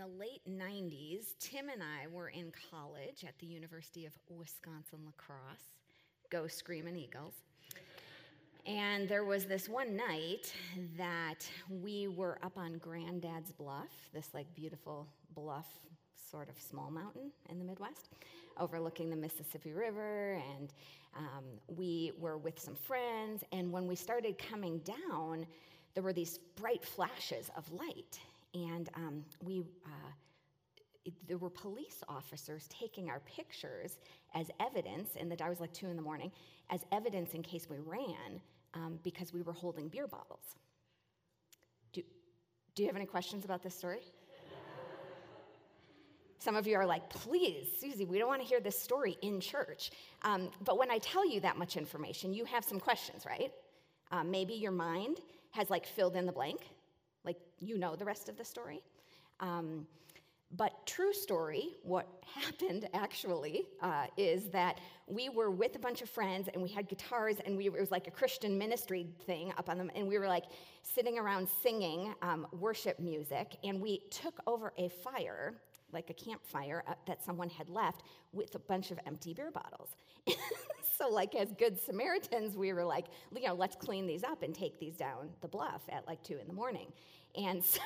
the late 90s, Tim and I were in college at the University of Wisconsin La Crosse. Go Screaming Eagles. And there was this one night that we were up on Granddad's Bluff, this like beautiful bluff, sort of small mountain in the Midwest, overlooking the Mississippi River. And um, we were with some friends. And when we started coming down, there were these bright flashes of light. And um, we, uh, it, there were police officers taking our pictures as evidence, and the day was like two in the morning, as evidence in case we ran um, because we were holding beer bottles. Do, do you have any questions about this story? Some of you are like, please, Susie, we don't want to hear this story in church. Um, but when I tell you that much information, you have some questions, right? Um, maybe your mind has like filled in the blank, like you know the rest of the story. Um, but true story, what happened actually uh, is that we were with a bunch of friends and we had guitars and we, it was like a Christian ministry thing up on them, and we were like sitting around singing um, worship music, and we took over a fire like a campfire uh, that someone had left with a bunch of empty beer bottles. so, like, as good Samaritans, we were like, you know, let's clean these up and take these down the bluff at like two in the morning. And so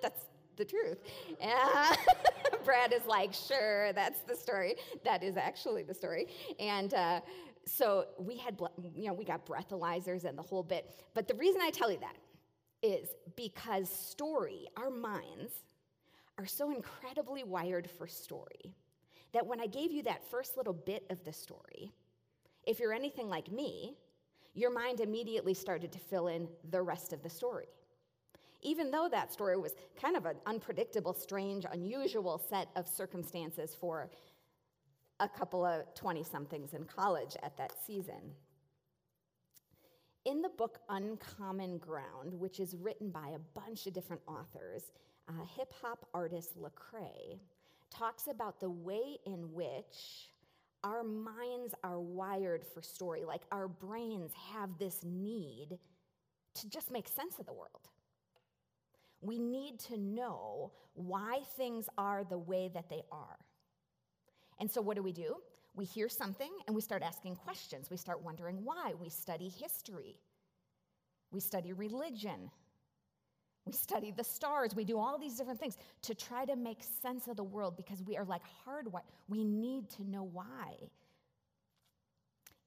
that's the truth. And Brad is like, sure, that's the story. That is actually the story. And uh, so we had, you know, we got breathalyzers and the whole bit. But the reason I tell you that is because story, our minds, are so incredibly wired for story that when I gave you that first little bit of the story, if you're anything like me, your mind immediately started to fill in the rest of the story even though that story was kind of an unpredictable, strange, unusual set of circumstances for a couple of 20 somethings in college at that season. In the book Uncommon Ground, which is written by a bunch of different authors, uh, hip hop artist Lecrae talks about the way in which our minds are wired for story, like our brains have this need to just make sense of the world. We need to know why things are the way that they are. And so, what do we do? We hear something and we start asking questions. We start wondering why. We study history. We study religion. We study the stars. We do all these different things to try to make sense of the world because we are like hardwired. We need to know why.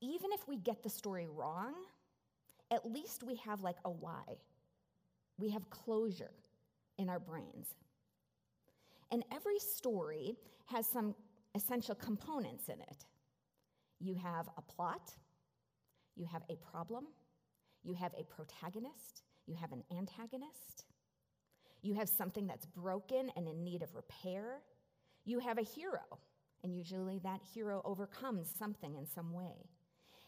Even if we get the story wrong, at least we have like a why. We have closure in our brains. And every story has some essential components in it. You have a plot, you have a problem, you have a protagonist, you have an antagonist, you have something that's broken and in need of repair, you have a hero, and usually that hero overcomes something in some way.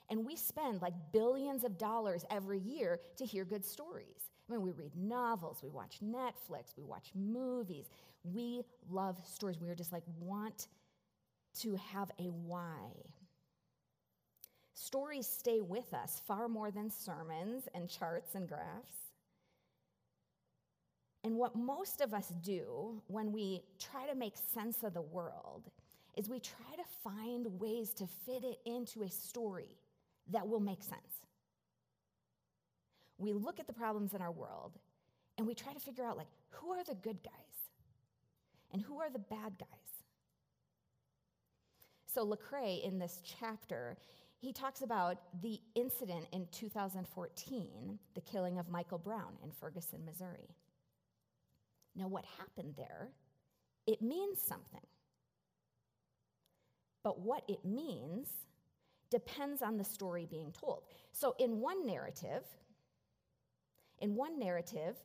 And we spend like billions of dollars every year to hear good stories. I mean, we read novels, we watch Netflix, we watch movies. We love stories. We are just like want to have a why. Stories stay with us far more than sermons and charts and graphs. And what most of us do when we try to make sense of the world is we try to find ways to fit it into a story that will make sense. We look at the problems in our world and we try to figure out like who are the good guys and who are the bad guys. So Lecrae in this chapter, he talks about the incident in 2014, the killing of Michael Brown in Ferguson, Missouri. Now what happened there, it means something. But what it means depends on the story being told. So, in one narrative, in one narrative,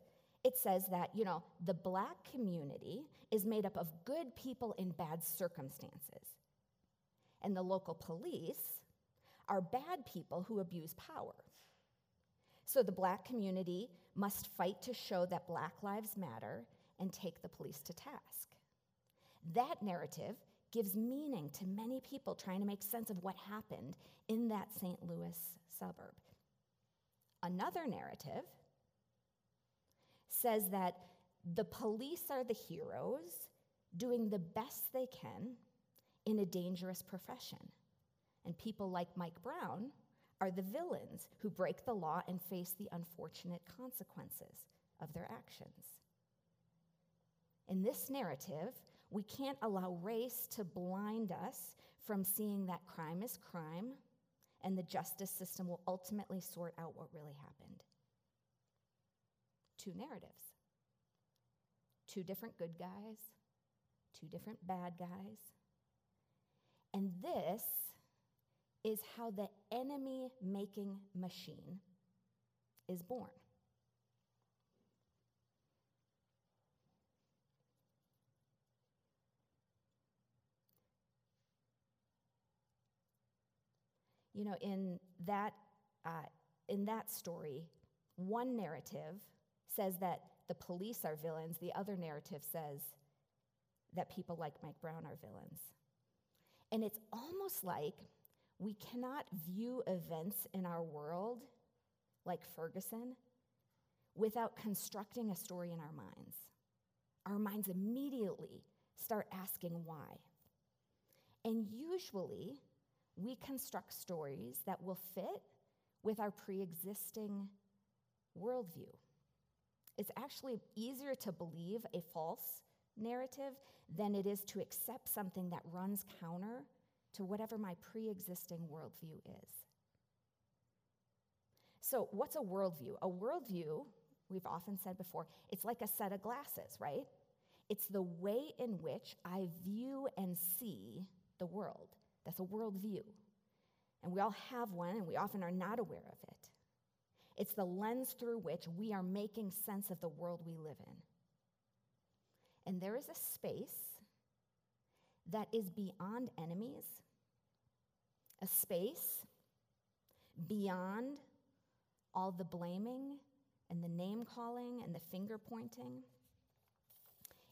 it says that, you know, the black community is made up of good people in bad circumstances. And the local police are bad people who abuse power. So the black community must fight to show that black lives matter and take the police to task. That narrative gives meaning to many people trying to make sense of what happened in that St. Louis suburb. Another narrative says that the police are the heroes doing the best they can in a dangerous profession. And people like Mike Brown are the villains who break the law and face the unfortunate consequences of their actions. In this narrative, we can't allow race to blind us from seeing that crime is crime and the justice system will ultimately sort out what really happened. Two narratives, two different good guys, two different bad guys. And this is how the enemy making machine is born. You know, in that, uh, in that story, one narrative says that the police are villains, the other narrative says that people like Mike Brown are villains. And it's almost like we cannot view events in our world, like Ferguson, without constructing a story in our minds. Our minds immediately start asking why. And usually, we construct stories that will fit with our pre existing worldview. It's actually easier to believe a false narrative than it is to accept something that runs counter to whatever my pre existing worldview is. So, what's a worldview? A worldview, we've often said before, it's like a set of glasses, right? It's the way in which I view and see the world. That's a worldview. And we all have one, and we often are not aware of it. It's the lens through which we are making sense of the world we live in. And there is a space that is beyond enemies, a space beyond all the blaming and the name calling and the finger pointing.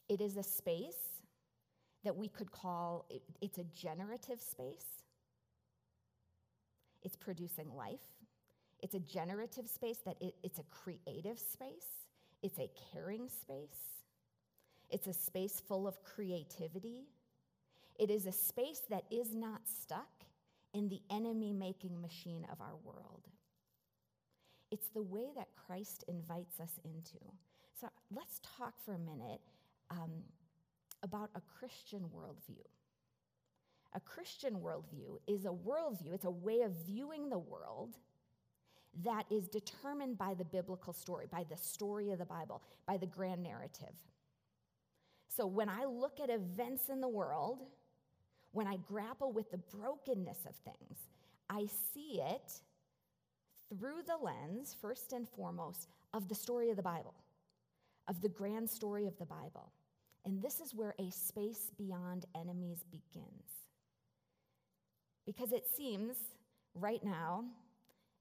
It is a space that we could call it's a generative space. It's producing life. It's a generative space that it, it's a creative space. It's a caring space. It's a space full of creativity. It is a space that is not stuck in the enemy making machine of our world. It's the way that Christ invites us into. So let's talk for a minute um, about a Christian worldview. A Christian worldview is a worldview, it's a way of viewing the world that is determined by the biblical story, by the story of the Bible, by the grand narrative. So when I look at events in the world, when I grapple with the brokenness of things, I see it through the lens, first and foremost, of the story of the Bible, of the grand story of the Bible. And this is where a space beyond enemies begins. Because it seems right now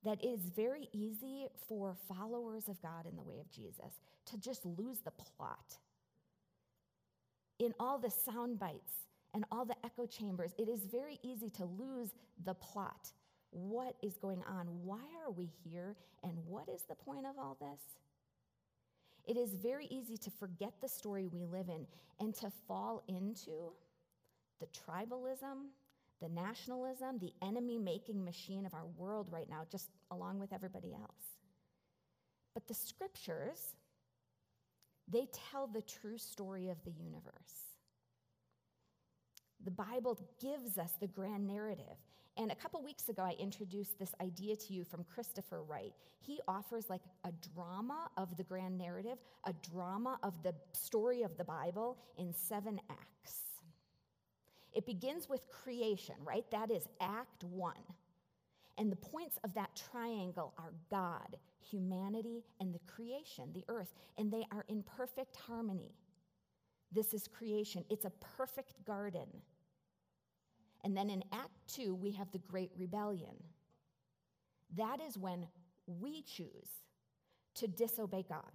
that it is very easy for followers of God in the way of Jesus to just lose the plot. In all the sound bites and all the echo chambers, it is very easy to lose the plot. What is going on? Why are we here? And what is the point of all this? It is very easy to forget the story we live in and to fall into the tribalism, the nationalism, the enemy making machine of our world right now, just along with everybody else. But the scriptures, they tell the true story of the universe. The Bible gives us the grand narrative. And a couple weeks ago, I introduced this idea to you from Christopher Wright. He offers like a drama of the grand narrative, a drama of the story of the Bible in seven acts. It begins with creation, right? That is Act One. And the points of that triangle are God, humanity, and the creation, the earth, and they are in perfect harmony. This is creation, it's a perfect garden. And then in Act Two, we have the Great Rebellion. That is when we choose to disobey God.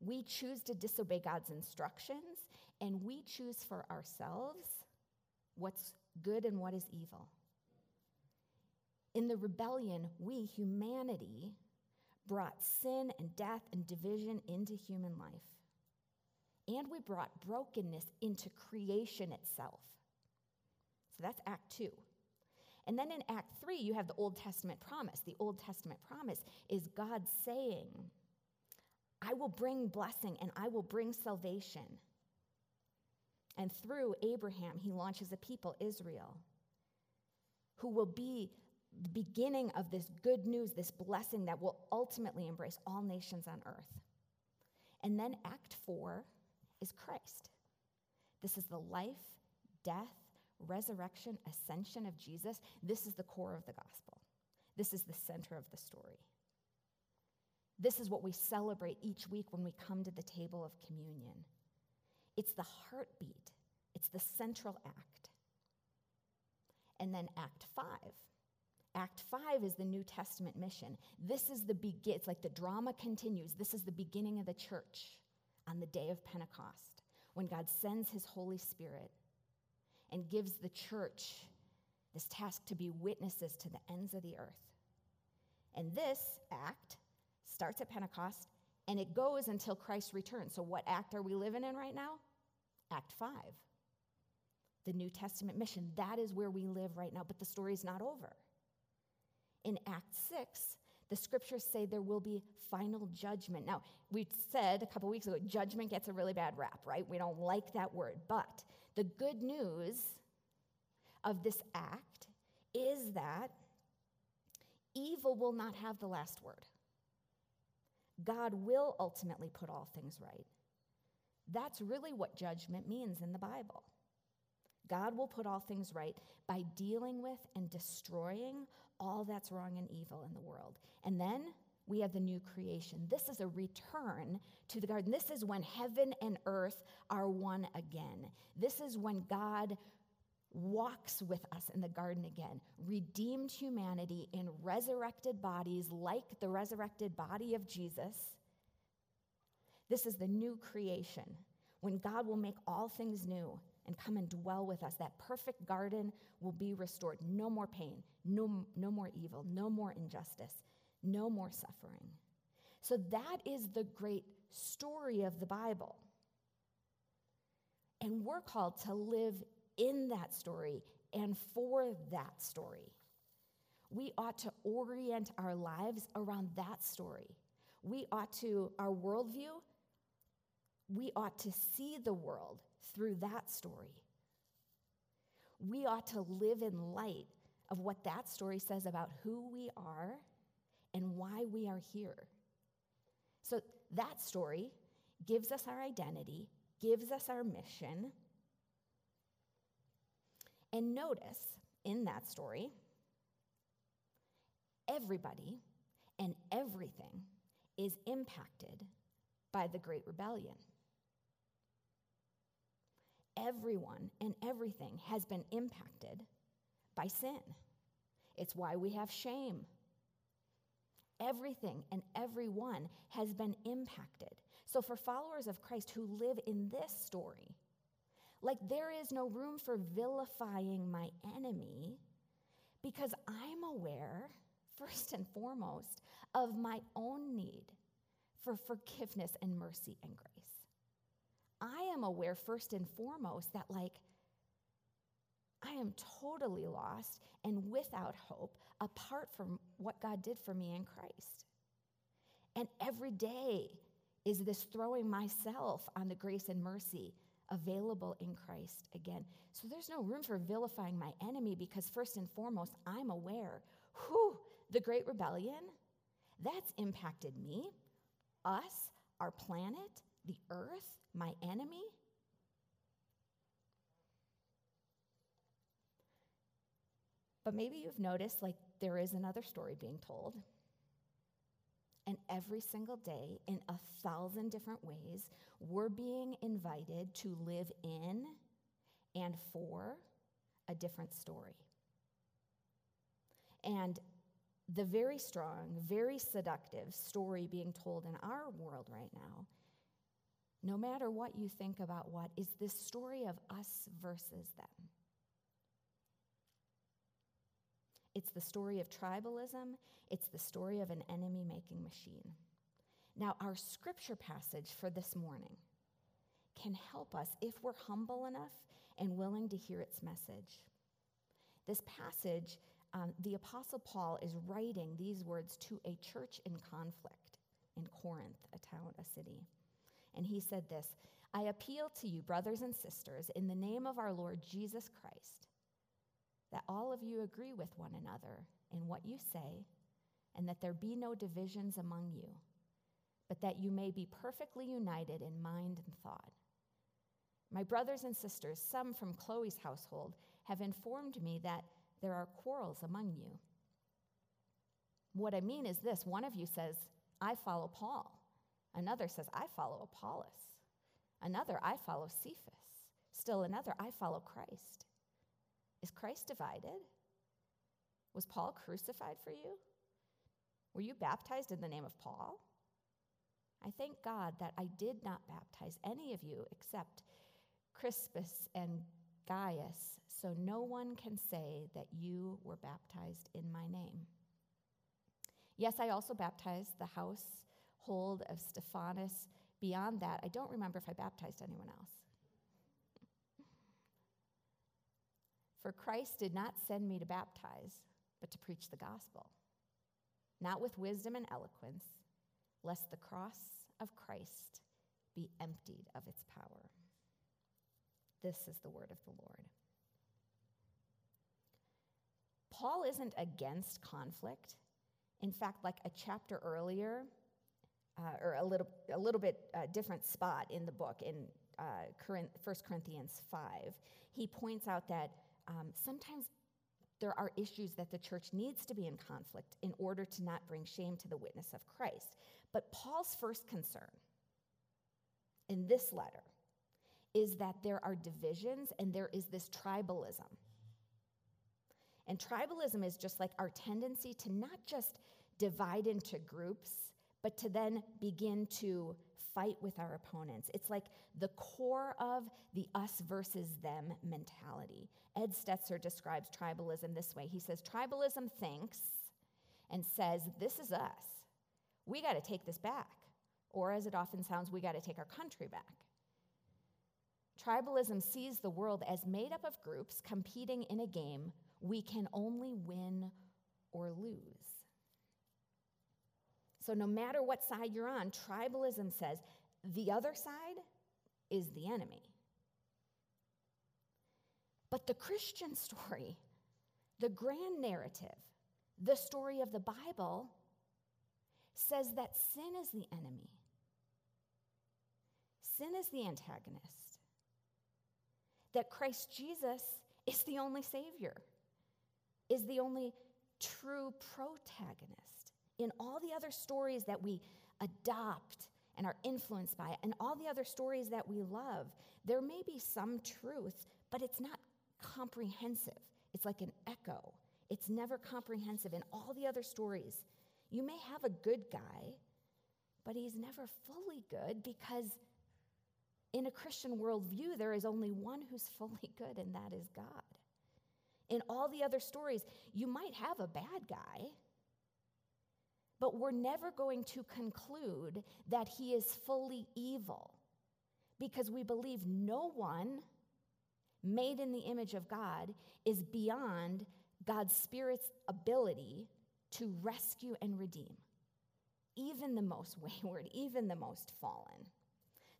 We choose to disobey God's instructions, and we choose for ourselves what's good and what is evil. In the rebellion, we, humanity, brought sin and death and division into human life. And we brought brokenness into creation itself. So that's Act 2. And then in Act 3, you have the Old Testament promise. The Old Testament promise is God saying, I will bring blessing and I will bring salvation. And through Abraham, he launches a people, Israel, who will be the beginning of this good news, this blessing that will ultimately embrace all nations on earth. And then Act 4 is Christ. This is the life, death, resurrection, ascension of Jesus. This is the core of the gospel. This is the center of the story. This is what we celebrate each week when we come to the table of communion. It's the heartbeat, it's the central act. And then Act 5. Act 5 is the New Testament mission. This is the begin it's like the drama continues. This is the beginning of the church on the day of Pentecost when God sends his Holy Spirit and gives the church this task to be witnesses to the ends of the earth. And this act starts at Pentecost and it goes until Christ returns. So, what act are we living in right now? Act 5. The New Testament mission. That is where we live right now, but the story is not over. In Act 6, the scriptures say there will be final judgment. Now, we said a couple weeks ago, judgment gets a really bad rap, right? We don't like that word. But the good news of this act is that evil will not have the last word. God will ultimately put all things right. That's really what judgment means in the Bible. God will put all things right by dealing with and destroying all that's wrong and evil in the world. And then we have the new creation. This is a return to the garden. This is when heaven and earth are one again. This is when God walks with us in the garden again, redeemed humanity in resurrected bodies like the resurrected body of Jesus. This is the new creation when God will make all things new and come and dwell with us. That perfect garden will be restored. No more pain, no, no more evil, no more injustice, no more suffering. So that is the great story of the Bible. And we're called to live in that story and for that story. We ought to orient our lives around that story. We ought to, our worldview, we ought to see the world through that story. We ought to live in light of what that story says about who we are and why we are here. So that story gives us our identity, gives us our mission. And notice in that story, everybody and everything is impacted by the Great Rebellion everyone and everything has been impacted by sin. It's why we have shame. Everything and everyone has been impacted. So, for followers of Christ who live in this story, like there is no room for vilifying my enemy because I'm aware, first and foremost, of my own need for forgiveness and mercy and grace. I am aware, first and foremost, that like I am totally lost and without hope apart from what God did for me in Christ. And every day is this throwing myself on the grace and mercy available in Christ again. So there's no room for vilifying my enemy because, first and foremost, I'm aware, whew, the Great Rebellion, that's impacted me, us, our planet, the earth, my enemy? But maybe you've noticed like there is another story being told. And every single day, in a thousand different ways, we're being invited to live in and for a different story. And the very strong, very seductive story being told in our world right now no matter what you think about what, is this story of us versus them. It's the story of tribalism, it's the story of an enemy making machine. Now, our scripture passage for this morning can help us if we're humble enough and willing to hear its message. This passage, um, the Apostle Paul is writing these words to a church in conflict in Corinth, a town, a city. And he said this I appeal to you, brothers and sisters, in the name of our Lord Jesus Christ, that all of you agree with one another in what you say, and that there be no divisions among you, but that you may be perfectly united in mind and thought. My brothers and sisters, some from Chloe's household, have informed me that there are quarrels among you. What I mean is this one of you says, I follow Paul. Another says, I follow Apollos. Another, I follow Cephas. Still another, I follow Christ. Is Christ divided? Was Paul crucified for you? Were you baptized in the name of Paul? I thank God that I did not baptize any of you except Crispus and Gaius, so no one can say that you were baptized in my name. Yes, I also baptized the household of Stephanas. Beyond that, I don't remember if I baptized anyone else. For Christ did not send me to baptize, but to preach the gospel, not with wisdom and eloquence, lest the cross of Christ be emptied of its power. This is the word of the Lord. Paul isn't against conflict. In fact, like a chapter earlier, uh, or a little, a little bit uh, different spot in the book, in uh, 1 Corinthians 5, he points out that um, sometimes there are issues that the church needs to be in conflict in order to not bring shame to the witness of Christ. But Paul's first concern in this letter is that there are divisions and there is this tribalism. And tribalism is just like our tendency to not just divide into groups, but to then begin to fight with our opponents. It's like the core of the us versus them mentality. Ed Stetzer describes tribalism this way he says, Tribalism thinks and says, This is us. We got to take this back. Or as it often sounds, we got to take our country back. Tribalism sees the world as made up of groups competing in a game we can only win or lose. So, no matter what side you're on, tribalism says the other side is the enemy. But the Christian story, the grand narrative, the story of the Bible, says that sin is the enemy. Sin is the antagonist. That Christ Jesus is the only Savior, is the only true protagonist. In all the other stories that we adopt and are influenced by, and all the other stories that we love, there may be some truth, but it's not comprehensive. It's like an echo. It's never comprehensive. In all the other stories, you may have a good guy, but he's never fully good because in a Christian worldview, there is only one who's fully good, and that is God. In all the other stories, you might have a bad guy, but we're never going to conclude that he is fully evil because we believe no one made in the image of God is beyond God's Spirit's ability to rescue and redeem, even the most wayward, even the most fallen.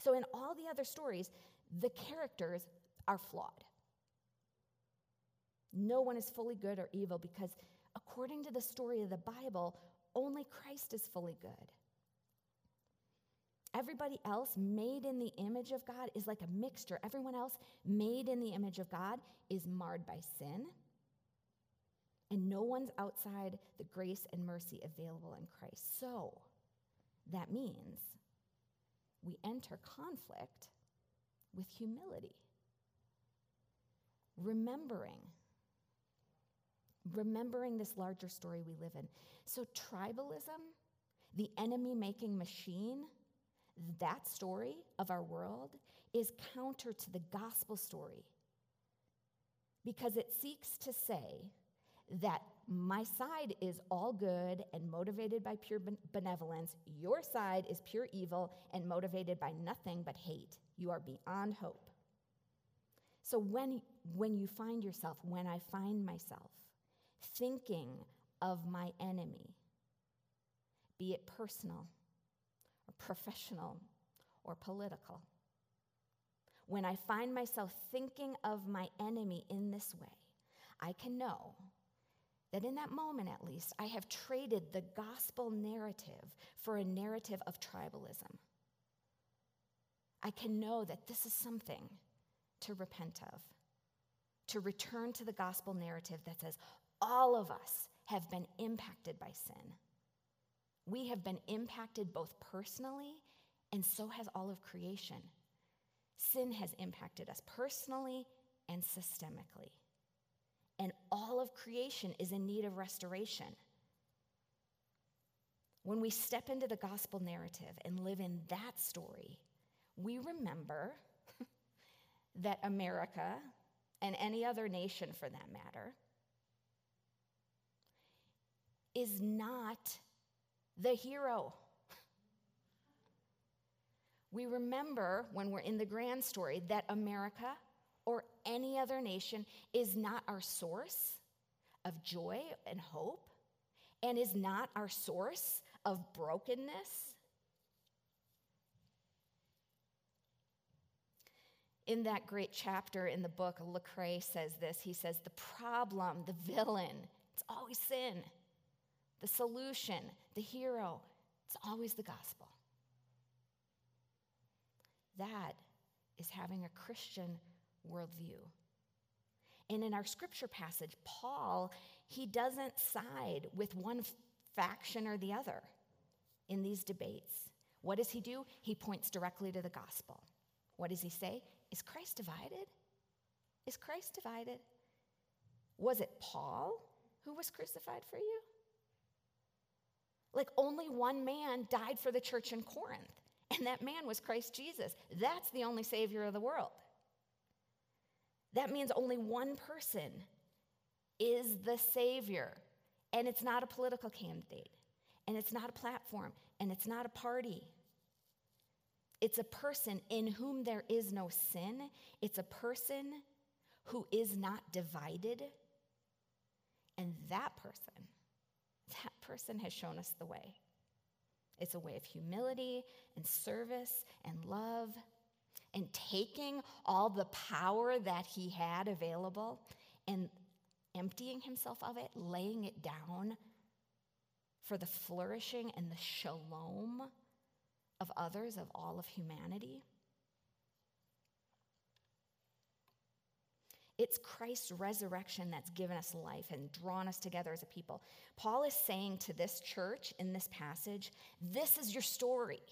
So, in all the other stories, the characters are flawed. No one is fully good or evil because, according to the story of the Bible, only Christ is fully good. Everybody else made in the image of God is like a mixture. Everyone else made in the image of God is marred by sin. And no one's outside the grace and mercy available in Christ. So that means we enter conflict with humility, remembering remembering this larger story we live in. So, tribalism, the enemy making machine, that story of our world is counter to the gospel story because it seeks to say that my side is all good and motivated by pure benevolence, your side is pure evil and motivated by nothing but hate You are beyond hope. So when, when you find yourself, when I find myself thinking of my enemy, be it personal or professional or political, when I find myself thinking of my enemy in this way, I can know that in that moment at least, I have traded the gospel narrative for a narrative of tribalism. I can know that this is something to repent of, to return to the gospel narrative that says all of us have been impacted by sin. We have been impacted both personally, and so has all of creation. Sin has impacted us personally and systemically. And all of creation is in need of restoration. When we step into the gospel narrative and live in that story, we remember that America, and any other nation for that matter, is not the hero. We remember when we're in the grand story that America or any other nation is not our source of joy and hope and is not our source of brokenness. In that great chapter in the book, Lecrae says this. He says, The problem, the villain, it's always sin. The solution, the hero, it's always the gospel. That is having a Christian worldview. And in our scripture passage, Paul, he doesn't side with one faction or the other in these debates. What does he do? He points directly to the gospel. What does he say? Is Christ divided? Is Christ divided? Was it Paul who was crucified for you? Like only one man died for the church in Corinth. And that man was Christ Jesus. That's the only Savior of the world. That means only one person is the Savior. And it's not a political candidate, and it's not a platform, and it's not a party. It's a person in whom there is no sin. It's a person who is not divided. And that person, that person has shown us the way. It's a way of humility and service and love and taking all the power that he had available and emptying himself of it, laying it down for the flourishing and the shalom of others, of all of humanity. It's Christ's resurrection that's given us life and drawn us together as a people. Paul is saying to this church in this passage this is your story.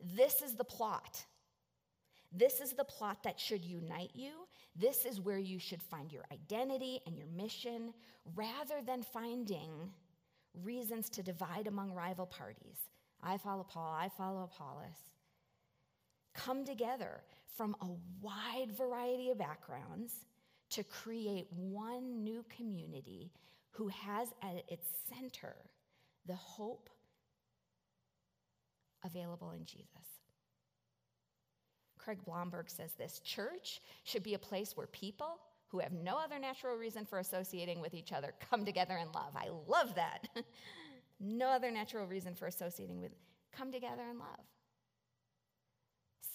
This is the plot. This is the plot that should unite you. This is where you should find your identity and your mission rather than finding reasons to divide among rival parties. I follow Paul, I follow Apollos come together from a wide variety of backgrounds to create one new community who has at its center the hope available in Jesus. Craig Blomberg says this church should be a place where people who have no other natural reason for associating with each other come together in love. I love that. no other natural reason for associating with, come together in love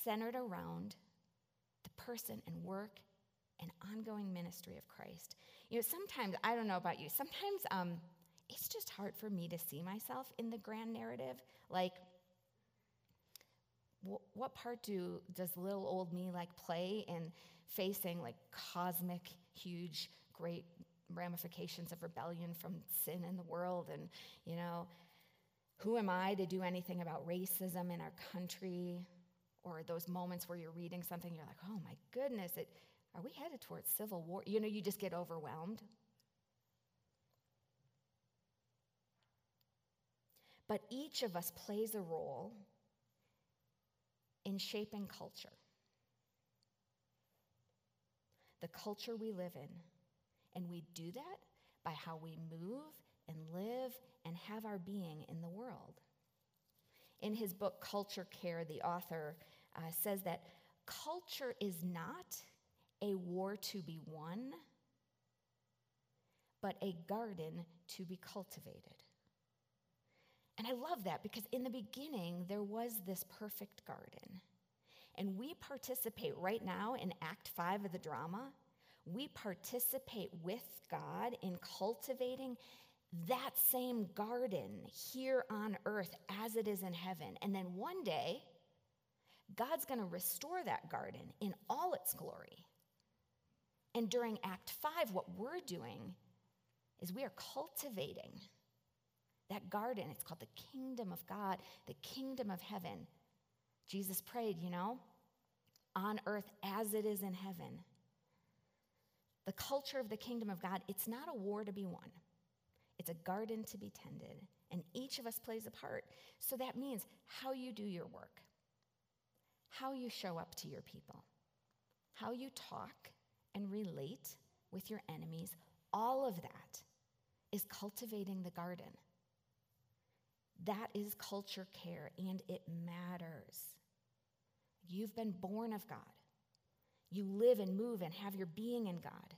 centered around person and work and ongoing ministry of Christ. You know, sometimes, I don't know about you, sometimes um, it's just hard for me to see myself in the grand narrative. Like, wh- what part do does little old me like play in facing like cosmic, huge, great ramifications of rebellion from sin in the world? And, you know, who am I to do anything about racism in our country? Or those moments where you're reading something, you're like, oh my goodness, it, are we headed towards civil war? You know, you just get overwhelmed. But each of us plays a role in shaping culture. The culture we live in. And we do that by how we move and live and have our being in the world. In his book, Culture Care, the author uh, says that culture is not a war to be won, but a garden to be cultivated. And I love that because in the beginning, there was this perfect garden. And we participate right now in Act Five of the drama. We participate with God in cultivating that same garden here on earth as it is in heaven. And then one day, God's going to restore that garden in all its glory. And during Act Five, what we're doing is we are cultivating that garden. It's called the kingdom of God, the kingdom of heaven. Jesus prayed, you know, on earth as it is in heaven. The culture of the kingdom of God, it's not a war to be won. It's a garden to be tended, and each of us plays a part. So that means how you do your work, how you show up to your people, how you talk and relate with your enemies, all of that is cultivating the garden. That is culture care, and it matters. You've been born of God. You live and move and have your being in God.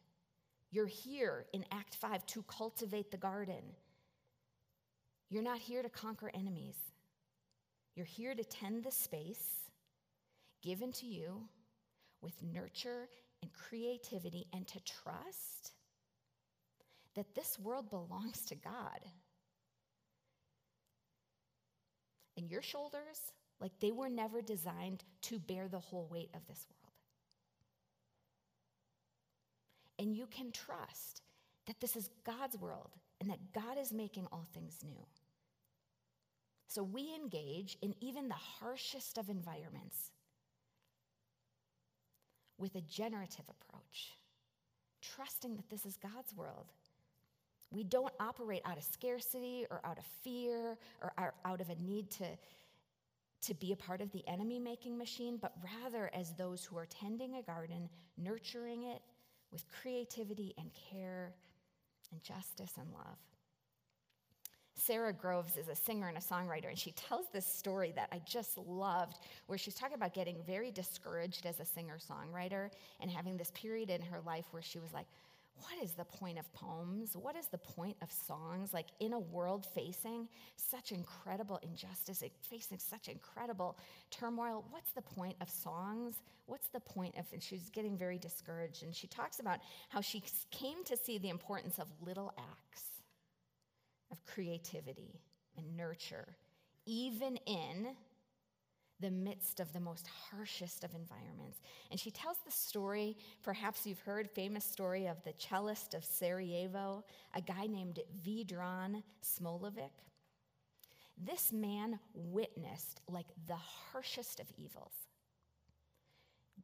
You're here in Act 5 to cultivate the garden. You're not here to conquer enemies. You're here to tend the space given to you with nurture and creativity and to trust that this world belongs to God. And your shoulders, like they were never designed to bear the whole weight of this world. And you can trust that this is God's world and that God is making all things new. So we engage in even the harshest of environments with a generative approach, trusting that this is God's world. We don't operate out of scarcity or out of fear or out of a need to, to be a part of the enemy making machine, but rather as those who are tending a garden, nurturing it, with creativity and care and justice and love. Sara Groves is a singer and a songwriter, and she tells this story that I just loved, where she's talking about getting very discouraged as a singer songwriter and having this period in her life where she was like, what is the point of poems? What is the point of songs? Like in a world facing such incredible injustice, facing such incredible turmoil, what's the point of songs? What's the point of, and she's getting very discouraged. And she talks about how she came to see the importance of little acts of creativity and nurture, even in the midst of the most harshest of environments. And she tells the story, perhaps you've heard, famous story of the cellist of Sarajevo, a guy named Vedran Smailović. This man witnessed like the harshest of evils.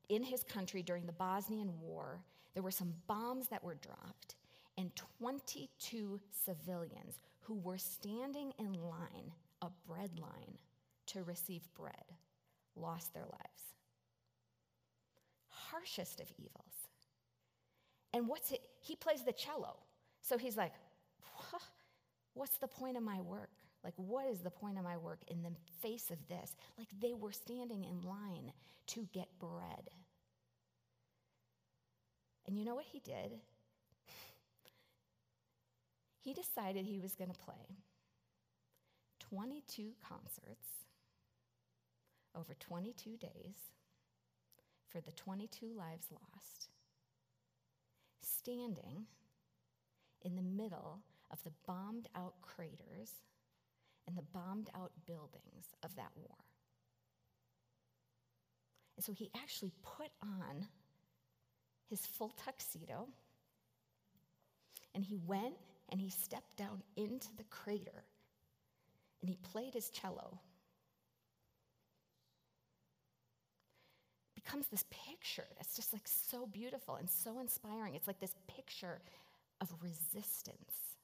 In his country during the Bosnian War, there were some bombs that were dropped, and 22 civilians who were standing in line, a bread line, to receive bread lost their lives. Harshest of evils. And what's it? He plays the cello. So he's like, what's the point of my work? Like, what is the point of my work in the face of this? Like, they were standing in line to get bread. And you know what he did? He decided he was going to play 22 concerts over 22 days for the 22 lives lost, standing in the middle of the bombed out craters and the bombed out buildings of that war. And so he actually put on his full tuxedo and he went and he stepped down into the crater and he played his cello becomes this picture that's just like so beautiful and so inspiring. It's like this picture of resistance.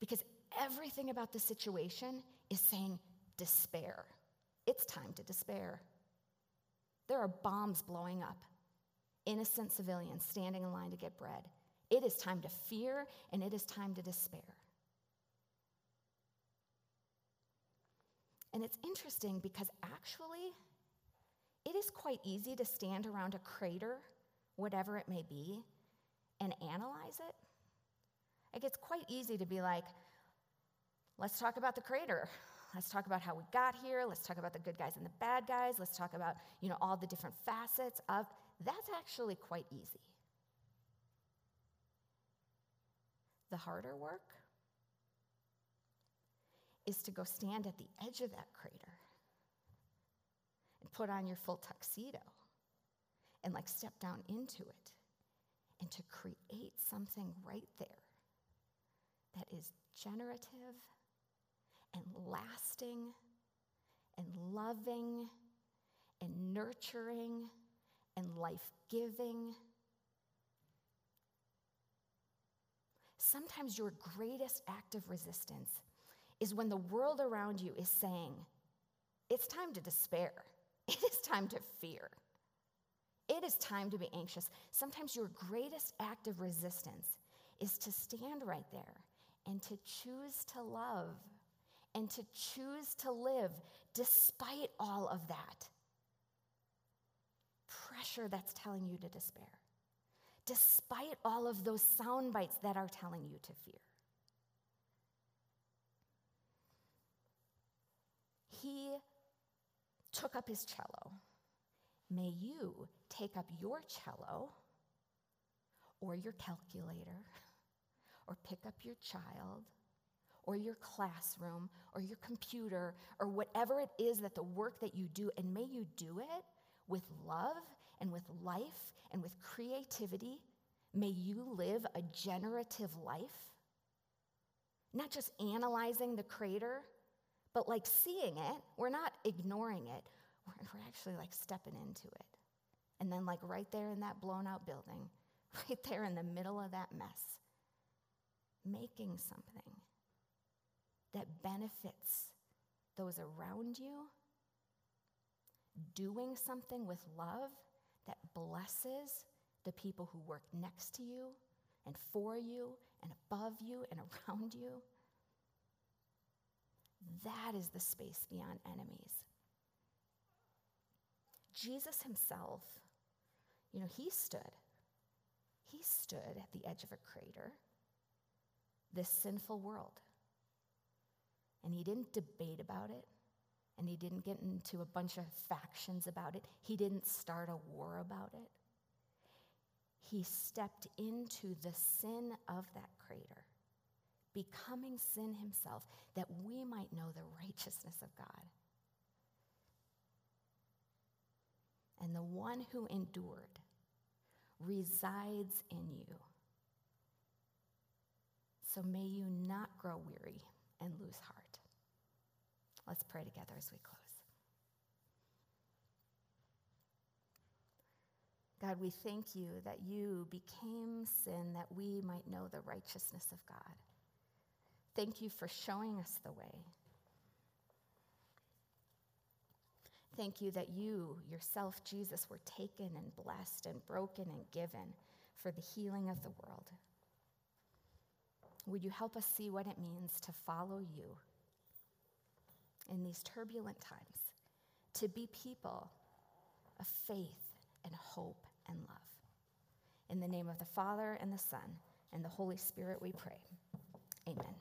Because everything about the situation is saying despair. It's time to despair. There are bombs blowing up, innocent civilians standing in line to get bread. It is time to fear and it is time to despair. And it's interesting because actually, it is quite easy to stand around a crater, whatever it may be, and analyze it. Like it's quite easy to be like, let's talk about the crater. Let's talk about how we got here. Let's talk about the good guys and the bad guys. Let's talk about, you know, all the different facets of that's actually quite easy. The harder work is to go stand at the edge of that crater and put on your full tuxedo and like step down into it and to create something right there that is generative and lasting and loving and nurturing and life giving. Sometimes your greatest act of resistance is when the world around you is saying, it's time to despair, it is time to fear. It is time to be anxious. Sometimes your greatest act of resistance is to stand right there and to choose to love and to choose to live despite all of that pressure that's telling you to despair, despite all of those sound bites that are telling you to fear. He took up his cello. May you take up your cello or your calculator or pick up your child or your classroom or your computer or whatever it is that the work that you do, and may you do it with love and with life and with creativity. May you live a generative life. Not just analyzing the crater, but like seeing it. We're not ignoring it, we're, actually like stepping into it. And then, like right there in that blown out building, right there in the middle of that mess, making something that benefits those around you, doing something with love blesses the people who work next to you and for you and above you and around you. That is the space beyond enemies. Jesus himself, you know, he stood. He stood at the edge of a crater, this sinful world. And he didn't debate about it, and he didn't get into a bunch of factions about it. He didn't start a war about it. He stepped into the sin of that crater, becoming sin himself, that we might know the righteousness of God. And the one who endured resides in you. So may you not grow weary and lose heart. Let's pray together as we close. God, we thank you that you became sin that we might know the righteousness of God. Thank you for showing us the way. Thank you that you, yourself, Jesus, were taken and blessed and broken and given for the healing of the world. Would you help us see what it means to follow you in these turbulent times, to be people of faith and hope and love? In the name of the Father and the Son and the Holy Spirit, we pray. Amen.